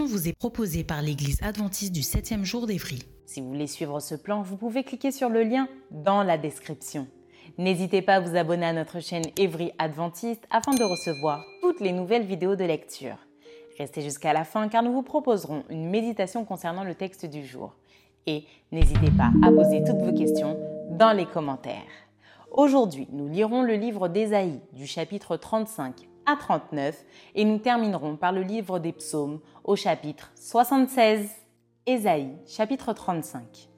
Vous est proposée par l'Église adventiste du 7e jour d'Évry. Si vous voulez suivre ce plan, vous pouvez cliquer sur le lien dans la description. N'hésitez pas à vous abonner à notre chaîne Évry Adventiste afin de recevoir toutes les nouvelles vidéos de lecture. Restez jusqu'à la fin car nous vous proposerons une méditation concernant le texte du jour. Et n'hésitez pas à poser toutes vos questions dans les commentaires. Aujourd'hui, nous lirons le livre d'Ésaïe du chapitre 35 à 39 et nous terminerons par le livre des psaumes au chapitre 76. Ésaïe chapitre 35.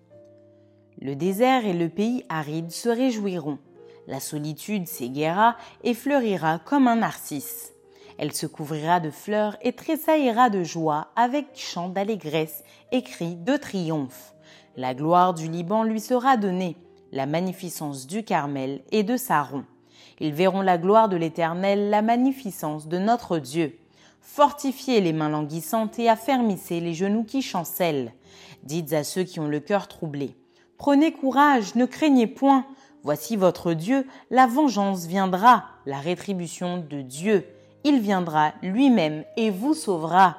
Le désert et le pays aride se réjouiront. La solitude s'éguera et fleurira comme un narcisse. Elle se couvrira de fleurs et tressaillera de joie avec chants d'allégresse et cris de triomphe. La gloire du Liban lui sera donnée, la magnificence du Carmel et de Saron. Ils verront la gloire de l'Éternel, la magnificence de notre Dieu. Fortifiez les mains languissantes et affermissez les genoux qui chancellent. Dites à ceux qui ont le cœur troublé. Prenez courage, ne craignez point. Voici votre Dieu, la vengeance viendra, la rétribution de Dieu. Il viendra lui-même et vous sauvera.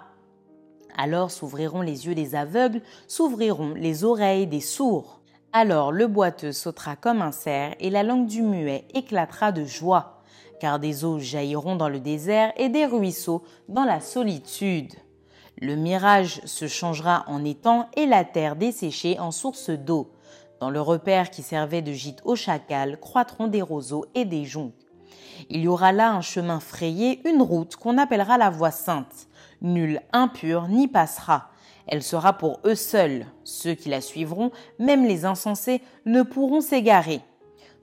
Alors s'ouvriront les yeux des aveugles, s'ouvriront les oreilles des sourds. Alors le boiteux sautera comme un cerf et la langue du muet éclatera de joie, car des eaux jailliront dans le désert et des ruisseaux dans la solitude. Le mirage se changera en étang et la terre desséchée en source d'eau. Dans le repère qui servait de gîte au chacal croîtront des roseaux et des joncs. Il y aura là un chemin frayé, une route qu'on appellera la voie sainte. Nul impur n'y passera elle sera pour eux seuls. Ceux qui la suivront, même les insensés, ne pourront s'égarer.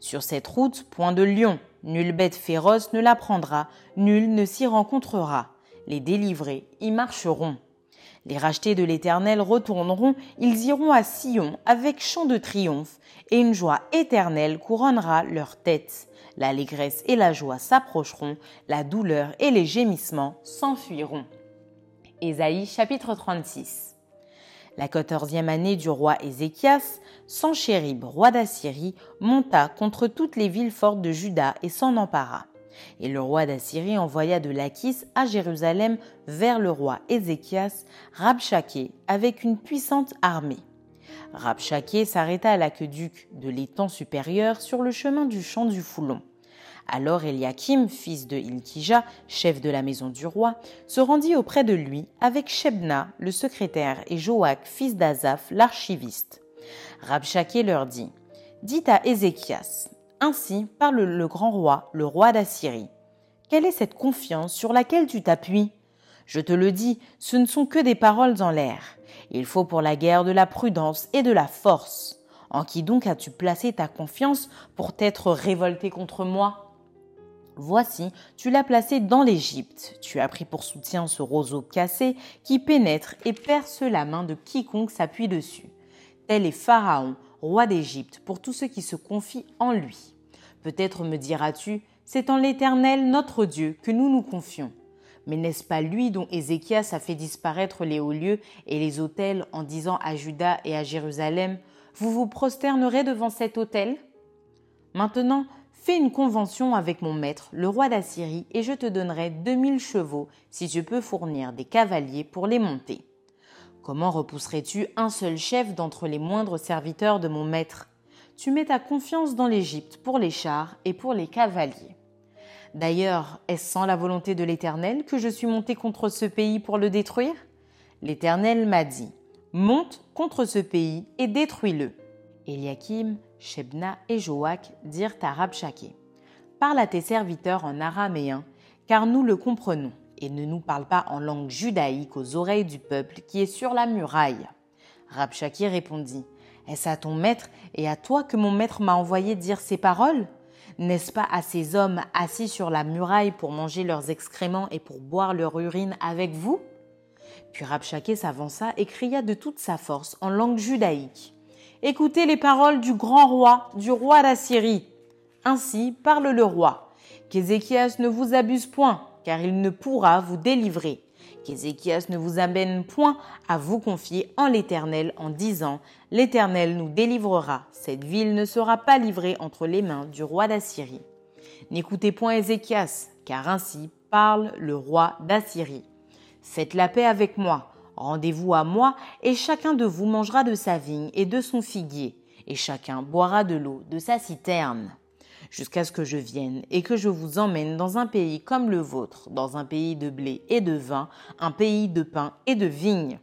Sur cette route, point de lion, nulle bête féroce ne la prendra, nul ne s'y rencontrera. Les délivrés y marcheront. Les rachetés de l'Éternel retourneront, ils iront à Sion avec chant de triomphe, et une joie éternelle couronnera leur tête. L'allégresse et la joie s'approcheront, la douleur et les gémissements s'enfuiront. Ésaïe chapitre 36 la quatorzième année du roi Ézéchias, Sanchérib, roi d'Assyrie, monta contre toutes les villes fortes de Juda et s'en empara. Et le roi d'Assyrie envoya de Lachis à Jérusalem vers le roi Ézéchias, Rabchaké, avec une puissante armée. Rabchaké s'arrêta à l'aqueduc de l'étang supérieur sur le chemin du champ du Foulon. Alors Eliakim, fils de Ilkija, chef de la maison du roi, se rendit auprès de lui avec Shebna, le secrétaire, et Joach, fils d'Azaph, l'archiviste. Rabchaké leur dit Dites à Ézéchias Ainsi parle le grand roi, le roi d'Assyrie. Quelle est cette confiance sur laquelle tu t'appuies? Je te le dis, ce ne sont que des paroles en l'air. Il faut pour la guerre de la prudence et de la force. En qui donc as-tu placé ta confiance pour t'être révolté contre moi? Voici, tu l'as placé dans l'Égypte. Tu as pris pour soutien ce roseau cassé qui pénètre et perce la main de quiconque s'appuie dessus. Tel est Pharaon, roi d'Égypte, pour tous ceux qui se confient en lui. Peut-être me diras-tu, c'est en l'Éternel notre Dieu que nous nous confions. Mais n'est-ce pas lui dont Ézéchias a fait disparaître les hauts lieux et les autels en disant à Juda et à Jérusalem, Vous vous prosternerez devant cet autel? Maintenant, Fais une convention avec mon maître, le roi d'Assyrie, et je te donnerai deux mille chevaux si tu peux fournir des cavaliers pour les monter. Comment repousserais-tu un seul chef d'entre les moindres serviteurs de mon maître? Tu mets ta confiance dans l'Égypte pour les chars et pour les cavaliers. D'ailleurs, est-ce sans la volonté de l'Éternel que je suis monté contre ce pays pour le détruire? L'Éternel m'a dit, monte contre ce pays et détruis-le. Shebna et Joach dirent à Rabchaké Parle à tes serviteurs en araméen, car nous le comprenons, et ne nous parle pas en langue judaïque aux oreilles du peuple qui est sur la muraille. Rabshaki répondit Est-ce à ton maître et à toi que mon maître m'a envoyé dire ces paroles? N'est-ce pas à ces hommes assis sur la muraille pour manger leurs excréments et pour boire leur urine avec vous? Puis Rabshakeh s'avança et cria de toute sa force en langue judaïque Écoutez les paroles du grand roi, du roi d'Assyrie. Ainsi parle le roi. Qu'Ézéchias ne vous abuse point, car il ne pourra vous délivrer qu'Ézéchias ne vous amène point à vous confier en l'Éternel en disant L'Éternel nous délivrera, cette ville ne sera pas livrée entre les mains du roi d'Assyrie. N'écoutez point Ézéchias, car ainsi parle le roi d'Assyrie. Faites la paix avec moi, rendez-vous à moi, et chacun de vous mangera de sa vigne et de son figuier, et chacun boira de l'eau de sa citerne jusqu'à ce que je vienne et que je vous emmène dans un pays comme le vôtre, dans un pays de blé et de vin, un pays de pain et de vigne.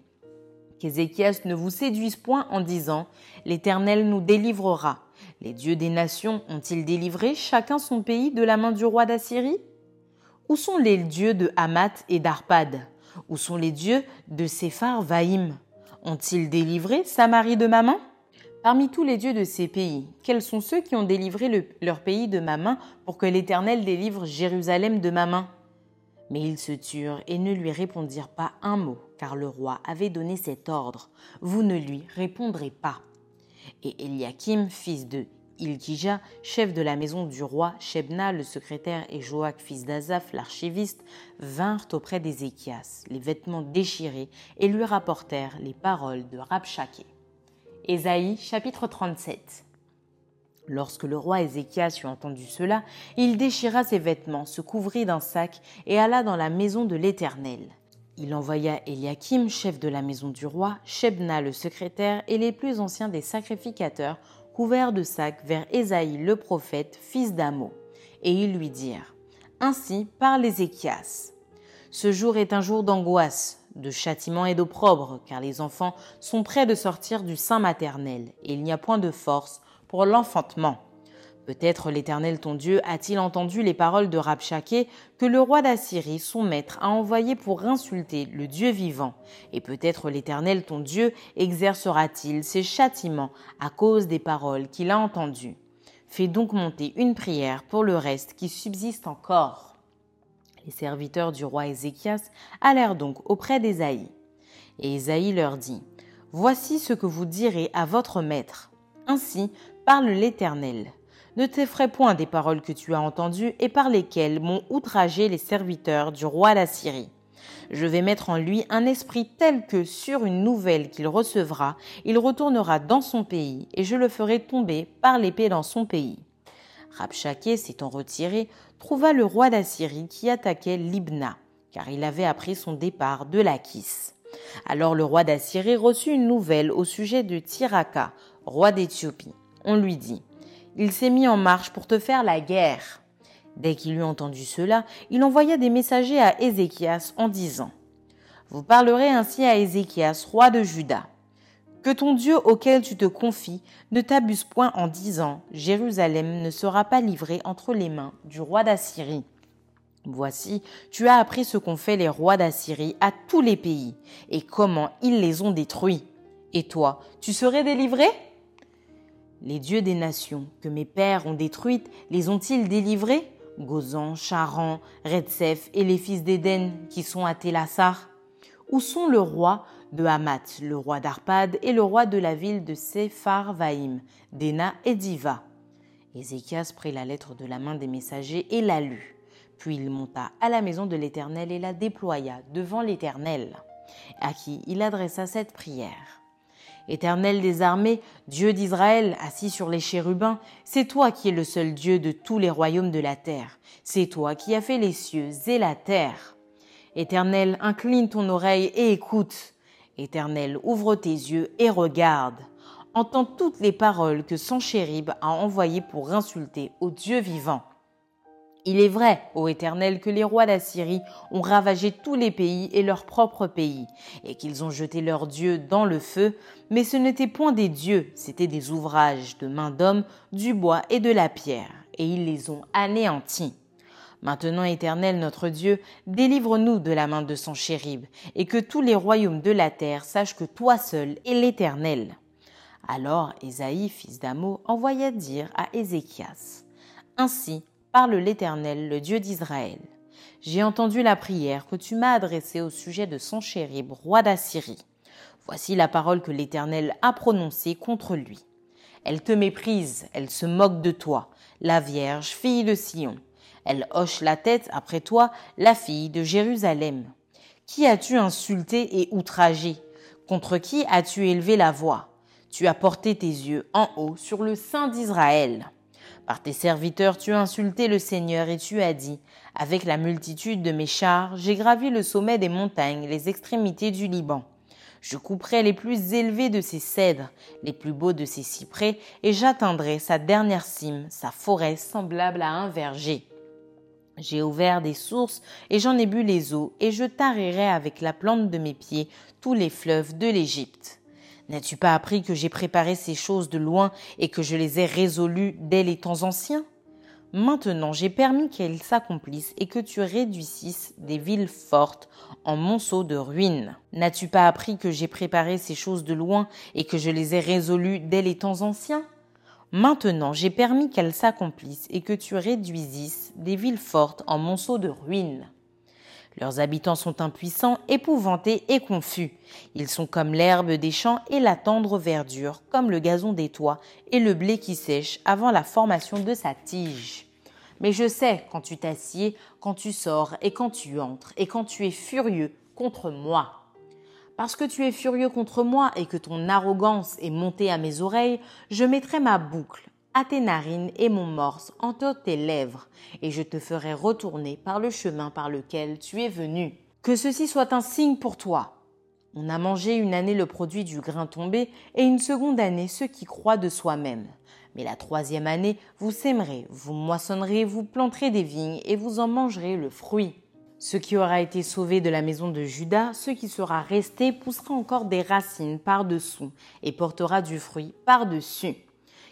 Qu'Ézéchias ne vous séduise point en disant L'Éternel nous délivrera. Les dieux des nations ont-ils délivré chacun son pays de la main du roi d'Assyrie? Où sont les dieux de Hamath et d'Arpad? Où sont les dieux de Séphar Vaïm? Ont-ils délivré Samarie de ma main Parmi tous les dieux de ces pays, quels sont ceux qui ont délivré leur pays de ma main pour que l'Éternel délivre Jérusalem de ma main Mais ils se turent et ne lui répondirent pas un mot, car le roi avait donné cet ordre. Vous ne lui répondrez pas. Et Eliakim, fils de Ilkija, chef de la maison du roi, Shebna, le secrétaire, et Joach, fils d'Azaph, l'archiviste, vinrent auprès d'Ézéchias, les vêtements déchirés, et lui rapportèrent les paroles de Rabshakeh. Ésaïe chapitre 37 Lorsque le roi Ézéchias eut entendu cela, il déchira ses vêtements, se couvrit d'un sac et alla dans la maison de l'Éternel. Il envoya Eliakim, chef de la maison du roi, Shebna le secrétaire et les plus anciens des sacrificateurs, couverts de sacs, vers Ésaïe le prophète, fils d'Amo. Et ils lui dirent Ainsi parle Ézéchias. Ce jour est un jour d'angoisse, de châtiment et d'opprobre, car les enfants sont près de sortir du sein maternel, et il n'y a point de force pour l'enfantement. Peut-être l'Éternel ton Dieu a-t-il entendu les paroles de Rabshakeh que le roi d'Assyrie, son maître, a envoyé pour insulter le Dieu vivant. Et peut-être l'Éternel ton Dieu exercera-t-il ses châtiments à cause des paroles qu'il a entendues. Fais donc monter une prière pour le reste qui subsiste encore. Les serviteurs du roi Ézéchias allèrent donc auprès d'Ésaïe. Et Ésaïe leur dit, Voici ce que vous direz à votre maître. Ainsi parle l'Éternel. Ne t'effraie point des paroles que tu as entendues et par lesquelles m'ont outragé les serviteurs du roi d'Assyrie. Je vais mettre en lui un esprit tel que, sur une nouvelle qu'il recevra, il retournera dans son pays, et je le ferai tomber par l'épée dans son pays. Rabshakeh s'étant retiré, trouva le roi d'Assyrie qui attaquait Libna, car il avait appris son départ de Lachis. Alors le roi d'Assyrie reçut une nouvelle au sujet de Tiraka, roi d'Éthiopie. On lui dit Il s'est mis en marche pour te faire la guerre. Dès qu'il eut entendu cela, il envoya des messagers à Ézéchias en disant Vous parlerez ainsi à Ézéchias, roi de Juda. Que ton Dieu auquel tu te confies ne t'abuse point en disant Jérusalem ne sera pas livrée entre les mains du roi d'Assyrie. Voici, tu as appris ce qu'ont fait les rois d'Assyrie à tous les pays, et comment ils les ont détruits. Et toi, tu serais délivré? Les dieux des nations que mes pères ont détruites, les ont-ils délivrés? Gozan, Charan, Retsef et les fils d'Éden qui sont à Télassar Où sont le roi, de Hamath, le roi d'Arpad, et le roi de la ville de Sepharvaïm, d'Ena et d'Iva? Ézéchias prit la lettre de la main des messagers et la lut. Puis il monta à la maison de l'Éternel et la déploya devant l'Éternel, à qui il adressa cette prière. Éternel des armées, Dieu d'Israël, assis sur les chérubins, c'est toi qui es le seul Dieu de tous les royaumes de la terre. C'est toi qui as fait les cieux et la terre. Éternel, incline ton oreille et écoute. Éternel, ouvre tes yeux et regarde. Entends toutes les paroles que Sanchérib a envoyées pour insulter au Dieu vivant. Il est vrai, ô Éternel, que les rois d'Assyrie ont ravagé tous les pays et leur propre pays, et qu'ils ont jeté leurs dieux dans le feu, mais ce n'étaient point des dieux, c'étaient des ouvrages de main d'homme, du bois et de la pierre, et ils les ont anéantis. Maintenant, Éternel notre Dieu, délivre-nous de la main de son chérib, et que tous les royaumes de la terre sachent que toi seul es l'Éternel. Alors Ésaïe, fils d'Amo, envoya dire à Ézéchias, Ainsi parle l'Éternel, le Dieu d'Israël. J'ai entendu la prière que tu m'as adressée au sujet de son chérib, roi d'Assyrie. Voici la parole que l'Éternel a prononcée contre lui. Elle te méprise, elle se moque de toi, la Vierge, fille de Sion. Elle hoche la tête après toi, la fille de Jérusalem. Qui as-tu insulté et outragé? Contre qui as-tu élevé la voix? Tu as porté tes yeux en haut sur le sein d'Israël. Par tes serviteurs, tu as insulté le Seigneur et tu as dit, Avec la multitude de mes chars, j'ai gravi le sommet des montagnes, les extrémités du Liban. Je couperai les plus élevés de ses cèdres, les plus beaux de ses cyprès, et j'atteindrai sa dernière cime, sa forêt semblable à un verger. J'ai ouvert des sources et j'en ai bu les eaux, et je tarirai avec la plante de mes pieds tous les fleuves de l'Égypte. N'as-tu pas appris que j'ai préparé ces choses de loin et que je les ai résolues dès les temps anciens? Maintenant j'ai permis qu'elles s'accomplissent et que tu réduisisses des villes fortes en monceaux de ruines. N'as-tu pas appris que j'ai préparé ces choses de loin et que je les ai résolues dès les temps anciens? Maintenant j'ai permis qu'elles s'accomplissent et que tu réduisisses des villes fortes en monceaux de ruines. Leurs habitants sont impuissants, épouvantés et confus. Ils sont comme l'herbe des champs et la tendre verdure, comme le gazon des toits et le blé qui sèche avant la formation de sa tige. Mais je sais quand tu t'assieds, quand tu sors et quand tu entres, et quand tu es furieux contre moi. Parce que tu es furieux contre moi et que ton arrogance est montée à mes oreilles, je mettrai ma boucle à tes narines et mon morse entre tes lèvres, et je te ferai retourner par le chemin par lequel tu es venu. Que ceci soit un signe pour toi. On a mangé une année le produit du grain tombé, et une seconde année ce qui croit de soi-même. Mais la troisième année, vous sèmerez, vous moissonnerez, vous planterez des vignes, et vous en mangerez le fruit. Ce qui aura été sauvé de la maison de Judas, ce qui sera resté, poussera encore des racines par-dessous et portera du fruit par-dessus.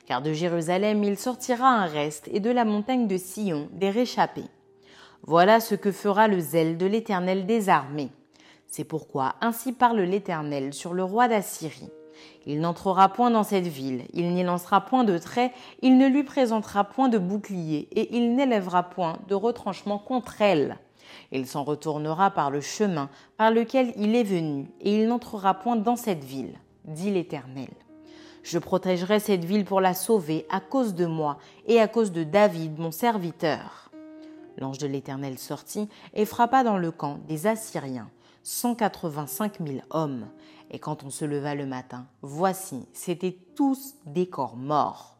Car de Jérusalem il sortira un reste et de la montagne de Sion des réchappés. Voilà ce que fera le zèle de l'Éternel des armées. C'est pourquoi ainsi parle l'Éternel sur le roi d'Assyrie. Il n'entrera point dans cette ville, il n'y lancera point de trait, il ne lui présentera point de bouclier, et il n'élèvera point de retranchement contre elle. Il s'en retournera par le chemin par lequel il est venu, et il n'entrera point dans cette ville, dit l'Éternel. Je protégerai cette ville pour la sauver à cause de moi et à cause de David, mon serviteur. L'ange de l'Éternel sortit et frappa dans le camp des Assyriens, cent quatre-vingt-cinq mille hommes. Et quand on se leva le matin, voici, c'étaient tous des corps morts.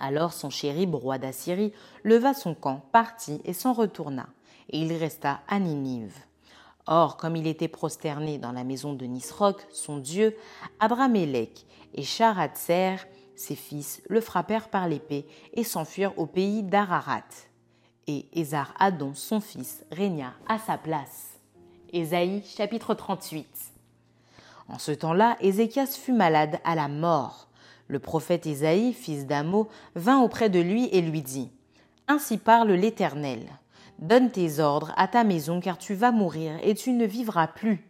Alors son chérib, roi d'Assyrie, leva son camp, partit et s'en retourna et il resta à Ninive. Or, comme il était prosterné dans la maison de Nisroch, son dieu, Abramélec et Sharatser, ses fils, le frappèrent par l'épée et s'enfuirent au pays d'Ararat. Et Ézar Adon, son fils, régna à sa place. Ésaïe chapitre 38 En ce temps-là, Ézéchias fut malade à la mort. Le prophète Ésaïe, fils d'Amo, vint auprès de lui et lui dit Ainsi parle l'Éternel. Donne tes ordres à ta maison, car tu vas mourir et tu ne vivras plus.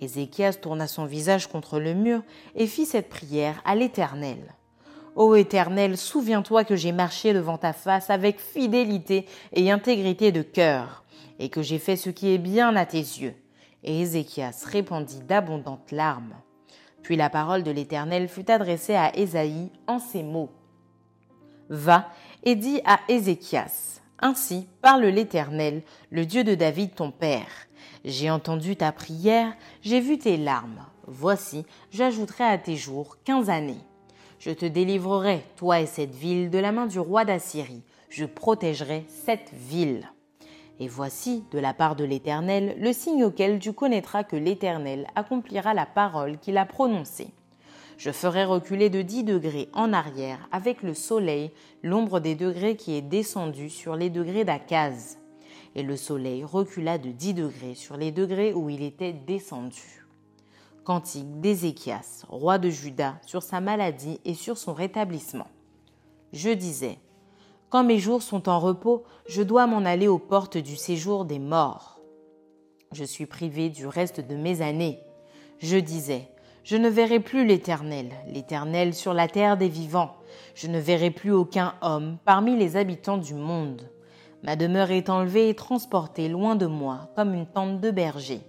Ézéchias tourna son visage contre le mur et fit cette prière à l'Éternel. Ô Éternel, souviens-toi que j'ai marché devant ta face avec fidélité et intégrité de cœur, et que j'ai fait ce qui est bien à tes yeux. Et Ézéchias répandit d'abondantes larmes. Puis la parole de l'Éternel fut adressée à Ésaïe en ces mots. Va et dis à Ézéchias, ainsi parle l'Éternel, le Dieu de David ton Père. J'ai entendu ta prière, j'ai vu tes larmes. Voici, j'ajouterai à tes jours quinze années. Je te délivrerai, toi et cette ville, de la main du roi d'Assyrie. Je protégerai cette ville. Et voici, de la part de l'Éternel, le signe auquel tu connaîtras que l'Éternel accomplira la parole qu'il a prononcée. Je ferai reculer de 10 degrés en arrière avec le soleil l'ombre des degrés qui est descendue sur les degrés d'Akaz. Et le soleil recula de 10 degrés sur les degrés où il était descendu. Cantique d'Ézéchias, roi de Juda, sur sa maladie et sur son rétablissement. Je disais, Quand mes jours sont en repos, je dois m'en aller aux portes du séjour des morts. Je suis privé du reste de mes années. Je disais, je ne verrai plus l'Éternel, l'Éternel sur la terre des vivants. Je ne verrai plus aucun homme parmi les habitants du monde. Ma demeure est enlevée et transportée loin de moi, comme une tente de berger.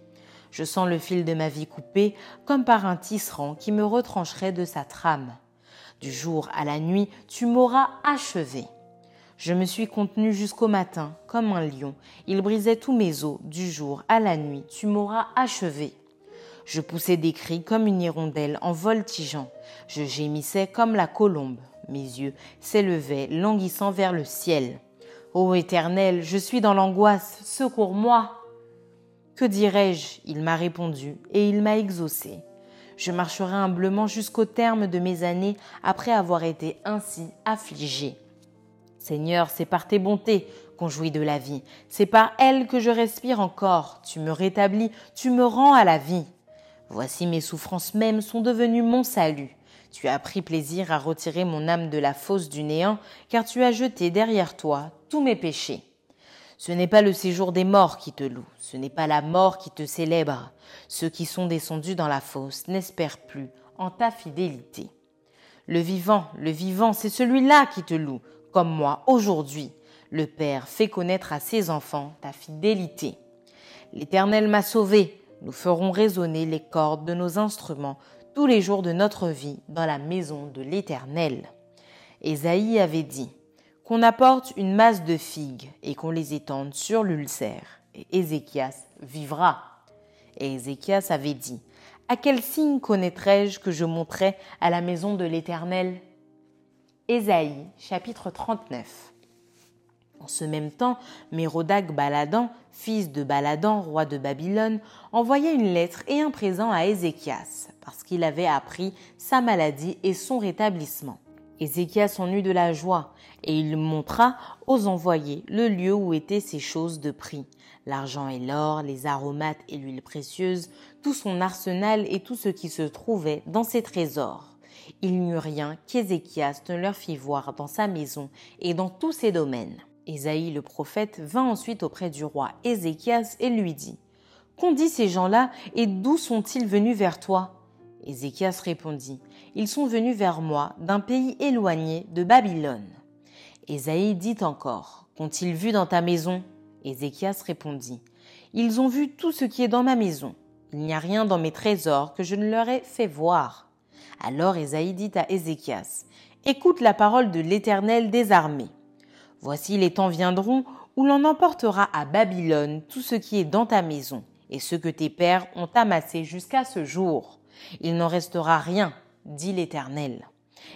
Je sens le fil de ma vie coupé, comme par un tisserand qui me retrancherait de sa trame. Du jour à la nuit, tu m'auras achevé. Je me suis contenu jusqu'au matin, comme un lion. Il brisait tous mes os, du jour à la nuit, tu m'auras achevé. Je poussais des cris comme une hirondelle en voltigeant. Je gémissais comme la colombe. Mes yeux s'élevaient, languissant vers le ciel. Ô Éternel, je suis dans l'angoisse, secours-moi. Que dirais-je? Il m'a répondu, et il m'a exaucé. Je marcherai humblement jusqu'au terme de mes années après avoir été ainsi affligé. Seigneur, c'est par tes bontés qu'on jouit de la vie. C'est par elles que je respire encore. Tu me rétablis, tu me rends à la vie. Voici mes souffrances mêmes sont devenues mon salut. Tu as pris plaisir à retirer mon âme de la fosse du néant, car tu as jeté derrière toi tous mes péchés. Ce n'est pas le séjour des morts qui te loue, ce n'est pas la mort qui te célèbre. Ceux qui sont descendus dans la fosse n'espèrent plus en ta fidélité. Le vivant, le vivant, c'est celui-là qui te loue, comme moi aujourd'hui. Le Père fait connaître à ses enfants ta fidélité. L'Éternel m'a sauvé. Nous ferons résonner les cordes de nos instruments tous les jours de notre vie dans la maison de l'Éternel. Ésaïe avait dit qu'on apporte une masse de figues et qu'on les étende sur l'ulcère, et Ézéchias vivra. Et Ézéchias avait dit À quel signe connaîtrai-je que je monterai à la maison de l'Éternel Ésaïe, chapitre 39. En ce même temps, Mérodac Baladan, fils de Baladan, roi de Babylone, envoya une lettre et un présent à Ézéchias, parce qu'il avait appris sa maladie et son rétablissement. Ézéchias en eut de la joie, et il montra aux envoyés le lieu où étaient ces choses de prix, l'argent et l'or, les aromates et l'huile précieuse, tout son arsenal et tout ce qui se trouvait dans ses trésors il n'y eut rien qu'Ézéchias ne leur fit voir dans sa maison et dans tous ses domaines. Ésaïe le prophète vint ensuite auprès du roi Ézéchias et lui dit Qu'ont dit ces gens-là et d'où sont-ils venus vers toi? Ézéchias répondit Ils sont venus vers moi d'un pays éloigné de Babylone. Ésaïe dit encore Qu'ont-ils vu dans ta maison? Ézéchias répondit Ils ont vu tout ce qui est dans ma maison. Il n'y a rien dans mes trésors que je ne leur ai fait voir. Alors Esaïe dit à Ézéchias, Écoute la parole de l'Éternel des armées. Voici les temps viendront où l'on emportera à Babylone tout ce qui est dans ta maison et ce que tes pères ont amassé jusqu'à ce jour. Il n'en restera rien, dit l'Éternel.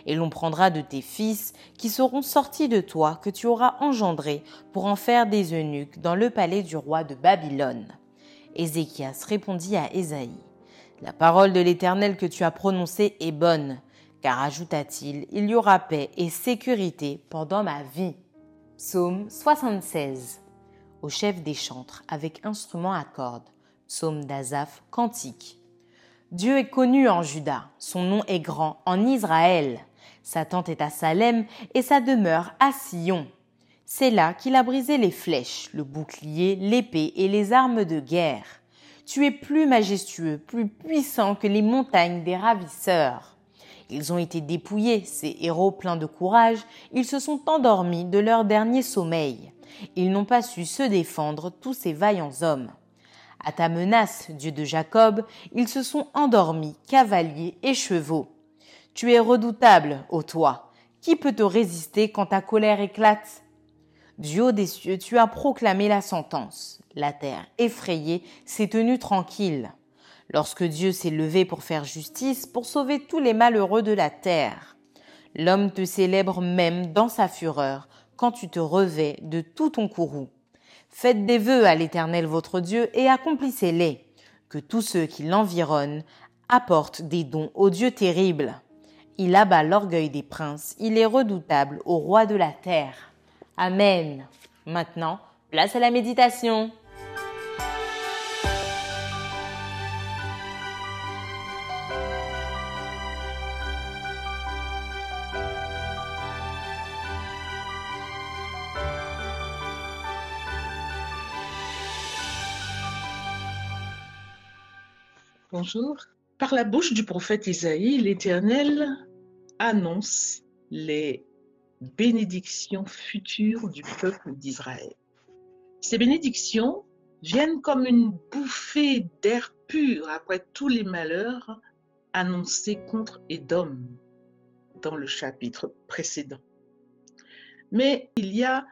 Et l'on prendra de tes fils qui seront sortis de toi, que tu auras engendrés, pour en faire des eunuques dans le palais du roi de Babylone. Ézéchias répondit à Ésaïe, la parole de l'Éternel que tu as prononcée est bonne, car ajouta-t-il, il y aura paix et sécurité pendant ma vie. Psaume 76. Au chef des chantres, avec instrument à cordes. Psaume d'Azaph, cantique. Dieu est connu en Juda, son nom est grand en Israël. Sa tente est à Salem et sa demeure à Sion. C'est là qu'il a brisé les flèches, le bouclier, l'épée et les armes de guerre. Tu es plus majestueux, plus puissant que les montagnes des ravisseurs. Ils ont été dépouillés, ces héros pleins de courage, ils se sont endormis de leur dernier sommeil. Ils n'ont pas su se défendre, tous ces vaillants hommes. À ta menace, Dieu de Jacob, ils se sont endormis, cavaliers et chevaux. Tu es redoutable, ô toi. Qui peut te résister quand ta colère éclate? Du haut des cieux, tu as proclamé la sentence. La terre, effrayée, s'est tenue tranquille. Lorsque Dieu s'est levé pour faire justice, pour sauver tous les malheureux de la terre. L'homme te célèbre même dans sa fureur, quand tu te revais de tout ton courroux. Faites des vœux à l'Éternel votre Dieu et accomplissez-les. Que tous ceux qui l'environnent apportent des dons au Dieu terrible. Il abat l'orgueil des princes, il est redoutable au roi de la terre. Amen. Maintenant, place à la méditation. Bonjour. Par la bouche du prophète Isaïe, l'Éternel annonce les bénédictions futures du peuple d'Israël. Ces bénédictions viennent comme une bouffée d'air pur après tous les malheurs annoncés contre Édom dans le chapitre précédent. Mais il y a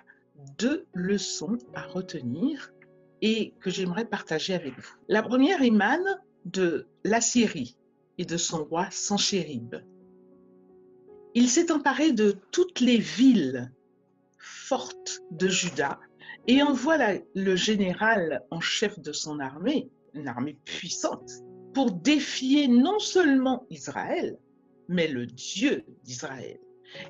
deux leçons à retenir et que j'aimerais partager avec vous. La première émane de l'Assyrie et de son roi Sanchérib. Il s'est emparé de toutes les villes fortes de Juda et envoie le général en chef de son armée, une armée puissante, pour défier non seulement Israël, mais le Dieu d'Israël.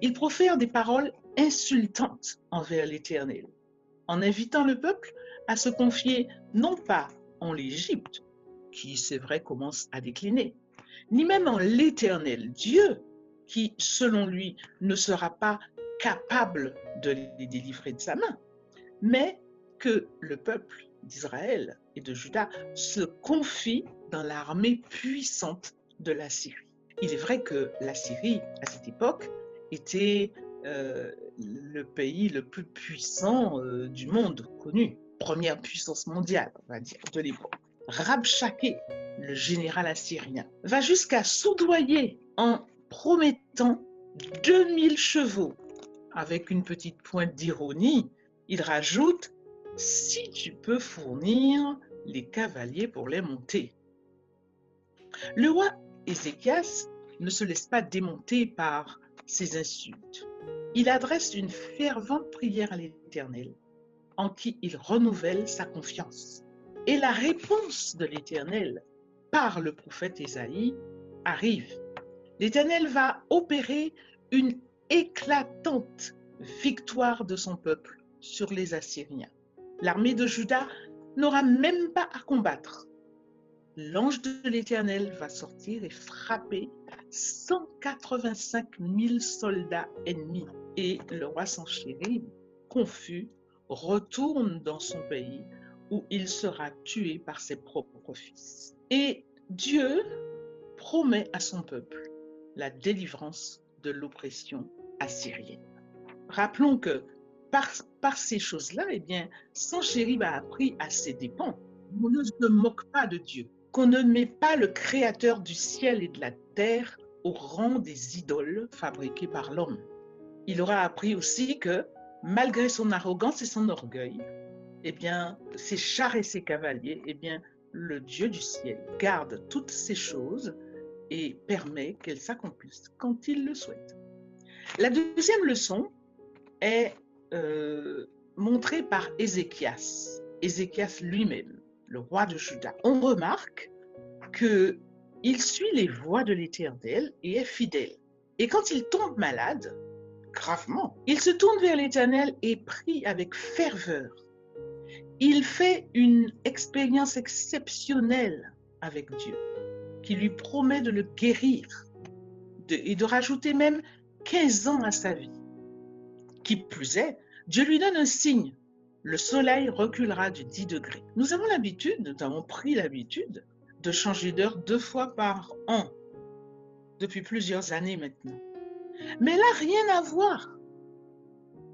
Il profère des paroles insultantes envers l'Éternel, en invitant le peuple à se confier non pas en l'Égypte, qui c'est vrai commence à décliner, ni même en l'Éternel Dieu, qui selon lui ne sera pas capable de les délivrer de sa main, mais que le peuple d'Israël et de Juda se confie dans l'armée puissante de la Syrie. Il est vrai que la Syrie, à cette époque, était euh, le pays le plus puissant euh, du monde connu, première puissance mondiale, on va dire, de l'époque. Rabshakeh, le général assyrien, va jusqu'à soudoyer en promettant 2000 chevaux. Avec une petite pointe d'ironie, il rajoute si tu peux fournir les cavaliers pour les monter. Le roi Ézéchias ne se laisse pas démonter par ces insultes. Il adresse une fervente prière à l'Éternel, en qui il renouvelle sa confiance. Et la réponse de l'Éternel par le prophète Ésaïe arrive. L'Éternel va opérer une éclatante victoire de son peuple sur les Assyriens. L'armée de Juda n'aura même pas à combattre. L'ange de l'Éternel va sortir et frapper 185 000 soldats ennemis. Et le roi Sanchérib, confus, retourne dans son pays où il sera tué par ses propres fils. Et Dieu promet à son peuple la délivrance de l'oppression assyrienne. Rappelons que par, ces choses-là, eh bien, Sanchérib a appris à ses dépens qu'on ne se moque pas de Dieu, qu'on ne met pas le Créateur du ciel et de la terre au rang des idoles fabriquées par l'homme. Il aura appris aussi que, malgré son arrogance et son orgueil, eh bien, ses chars et ses cavaliers, eh bien, le Dieu du ciel garde toutes ces choses et permet qu'elles s'accomplissent quand il le souhaite. La deuxième leçon est euh, montrée par Ézéchias, Ézéchias lui-même, le roi de Juda. On remarque que il suit les voies de l'Éternel et est fidèle. Et quand il tombe malade, gravement, il se tourne vers l'Éternel et prie avec ferveur. Il fait une expérience exceptionnelle avec Dieu, qui lui promet de le guérir et de rajouter même 15 ans à sa vie. Qui plus est, Dieu lui donne un signe. Le soleil reculera de 10 degrés. Nous avons l'habitude, nous avons pris l'habitude de changer d'heure deux fois par an, depuis plusieurs années maintenant. Mais là, rien à voir.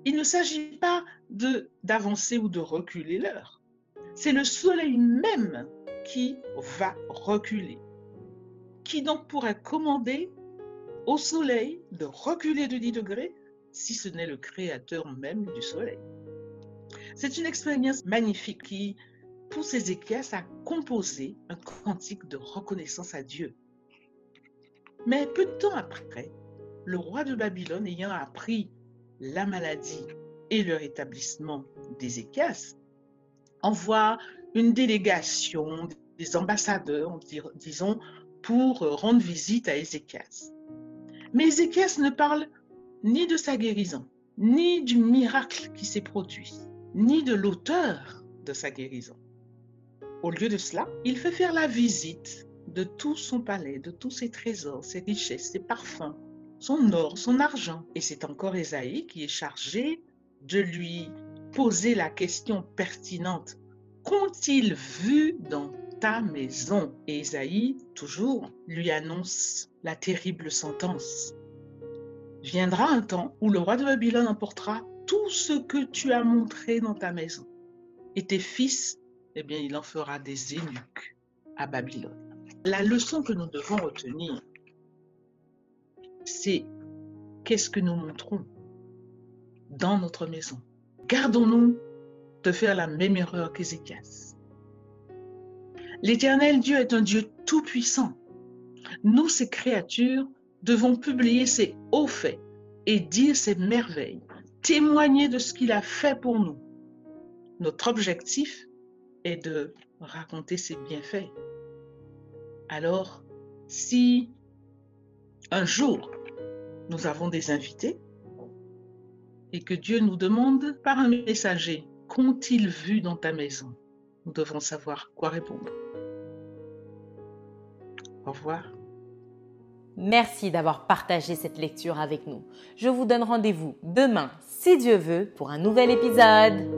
Il ne s'agit pas d'avancer ou de reculer l'heure. C'est le soleil même qui va reculer. Qui donc pourrait commander au soleil de reculer de 10 degrés si ce n'est le créateur même du soleil C'est une expérience magnifique qui pousse Ézéchias à composer un cantique de reconnaissance à Dieu. Mais peu de temps après, le roi de Babylone ayant appris la maladie et le rétablissement d'Ézéchias, envoie une délégation des ambassadeurs, disons, pour rendre visite à Ézéchias. Mais Ézéchias ne parle ni de sa guérison, ni du miracle qui s'est produit, ni de l'auteur de sa guérison. Au lieu de cela, il fait faire la visite de tout son palais, de tous ses trésors, ses richesses, ses parfums, son or, son argent. Et c'est encore Esaïe qui est chargé de lui poser la question pertinente. Qu'ont-ils vu dans ta maison? Et Isaïe, toujours, lui annonce la terrible sentence. Viendra un temps où le roi de Babylone emportera tout ce que tu as montré dans ta maison. Et tes fils, eh bien, il en fera des eunuques à Babylone. La leçon que nous devons retenir, c'est qu'est-ce que nous montrons dans notre maison. Gardons-nous de faire la même erreur qu'Ézéchias. L'éternel Dieu est un Dieu tout-puissant. Nous, ses créatures, devons publier ses hauts faits et dire ses merveilles, témoigner de ce qu'il a fait pour nous. Notre objectif est de raconter ses bienfaits. Alors, si un jour nous avons des invités et que Dieu nous demande par un messager, qu'ont-ils vu dans ta maison? Nous devons savoir quoi répondre. Au revoir. Merci d'avoir partagé cette lecture avec nous. Je vous donne rendez-vous demain, si Dieu veut, pour un nouvel épisode.